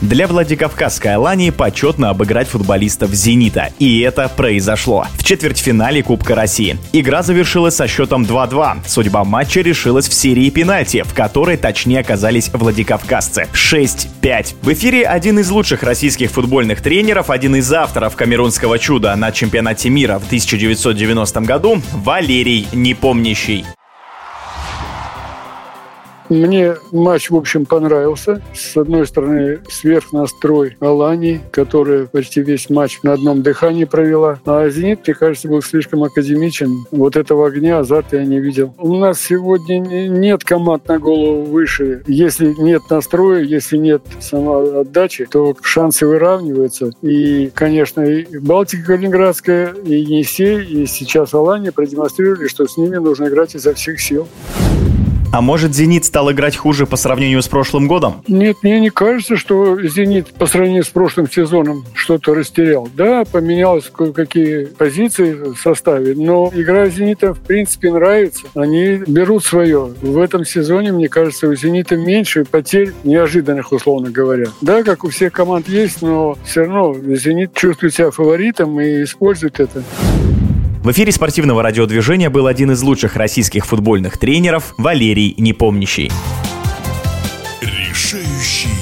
Для Владикавказской Алании почетно обыграть футболистов «Зенита». И это произошло. В четвертьфинале Кубка России. Игра завершилась со счетом 2-2. Судьба матча решилась в серии пенальти, в которой точнее оказались владикавказцы. 6-5. В эфире один из лучших российских футбольных тренеров, один из авторов камерунского чуда на чемпионате мира в 1990 году Валерий Непомнящий. Мне матч, в общем, понравился. С одной стороны, сверхнастрой Алании, которая почти весь матч на одном дыхании провела. А «Зенит», мне кажется, был слишком академичен. Вот этого огня, азарта я не видел. У нас сегодня нет команд на голову выше. Если нет настроя, если нет самоотдачи, то шансы выравниваются. И, конечно, и Балтика Калининградская, и Енисей, и сейчас Алания продемонстрировали, что с ними нужно играть изо всех сил. А может, «Зенит» стал играть хуже по сравнению с прошлым годом? Нет, мне не кажется, что «Зенит» по сравнению с прошлым сезоном что-то растерял. Да, поменялось кое-какие позиции в составе, но игра «Зенита» в принципе нравится. Они берут свое. В этом сезоне, мне кажется, у «Зенита» меньше потерь неожиданных, условно говоря. Да, как у всех команд есть, но все равно «Зенит» чувствует себя фаворитом и использует это. В эфире спортивного радиодвижения был один из лучших российских футбольных тренеров Валерий Непомнящий. Решающий